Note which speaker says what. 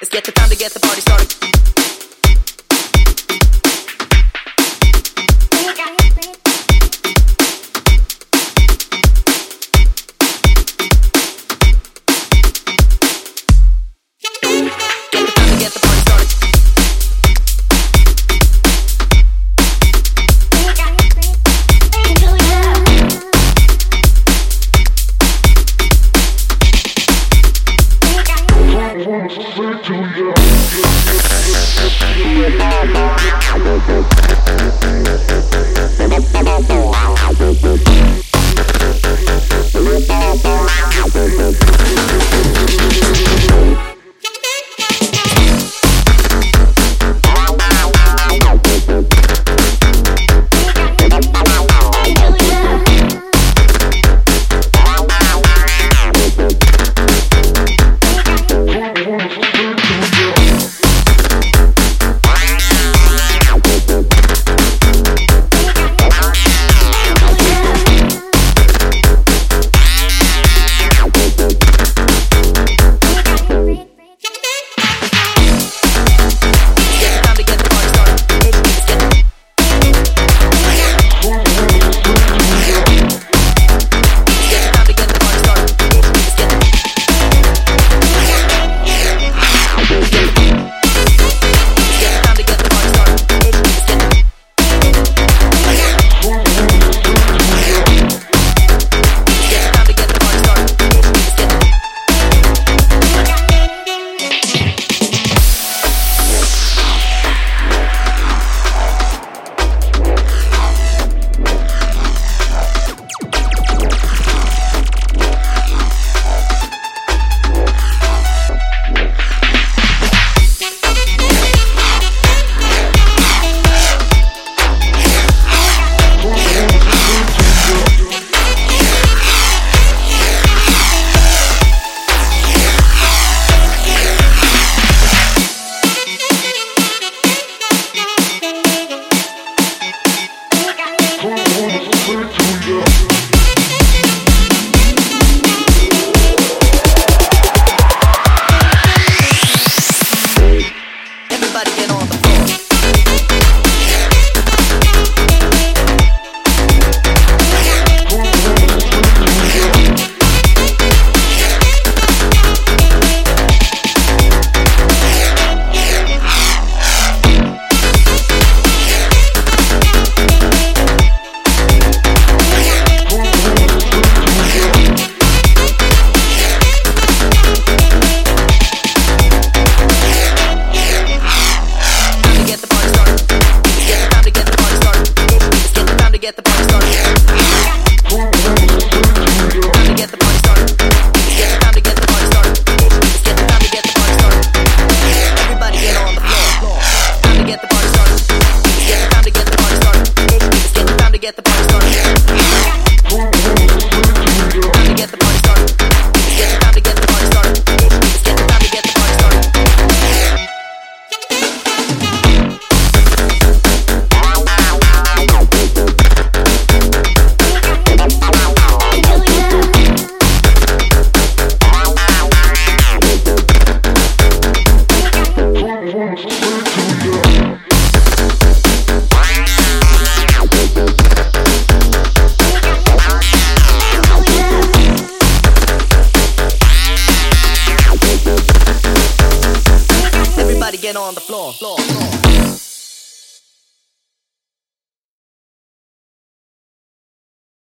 Speaker 1: Let's get the time to get the party started. Thank you. Get the party started. Time to get the party started. The time to get the party started. The time to get the party started. Everybody get on the floor. Time to get the party started. The time to get the party started. Let's get the time to get the party started. Everybody get on the floor. floor, floor.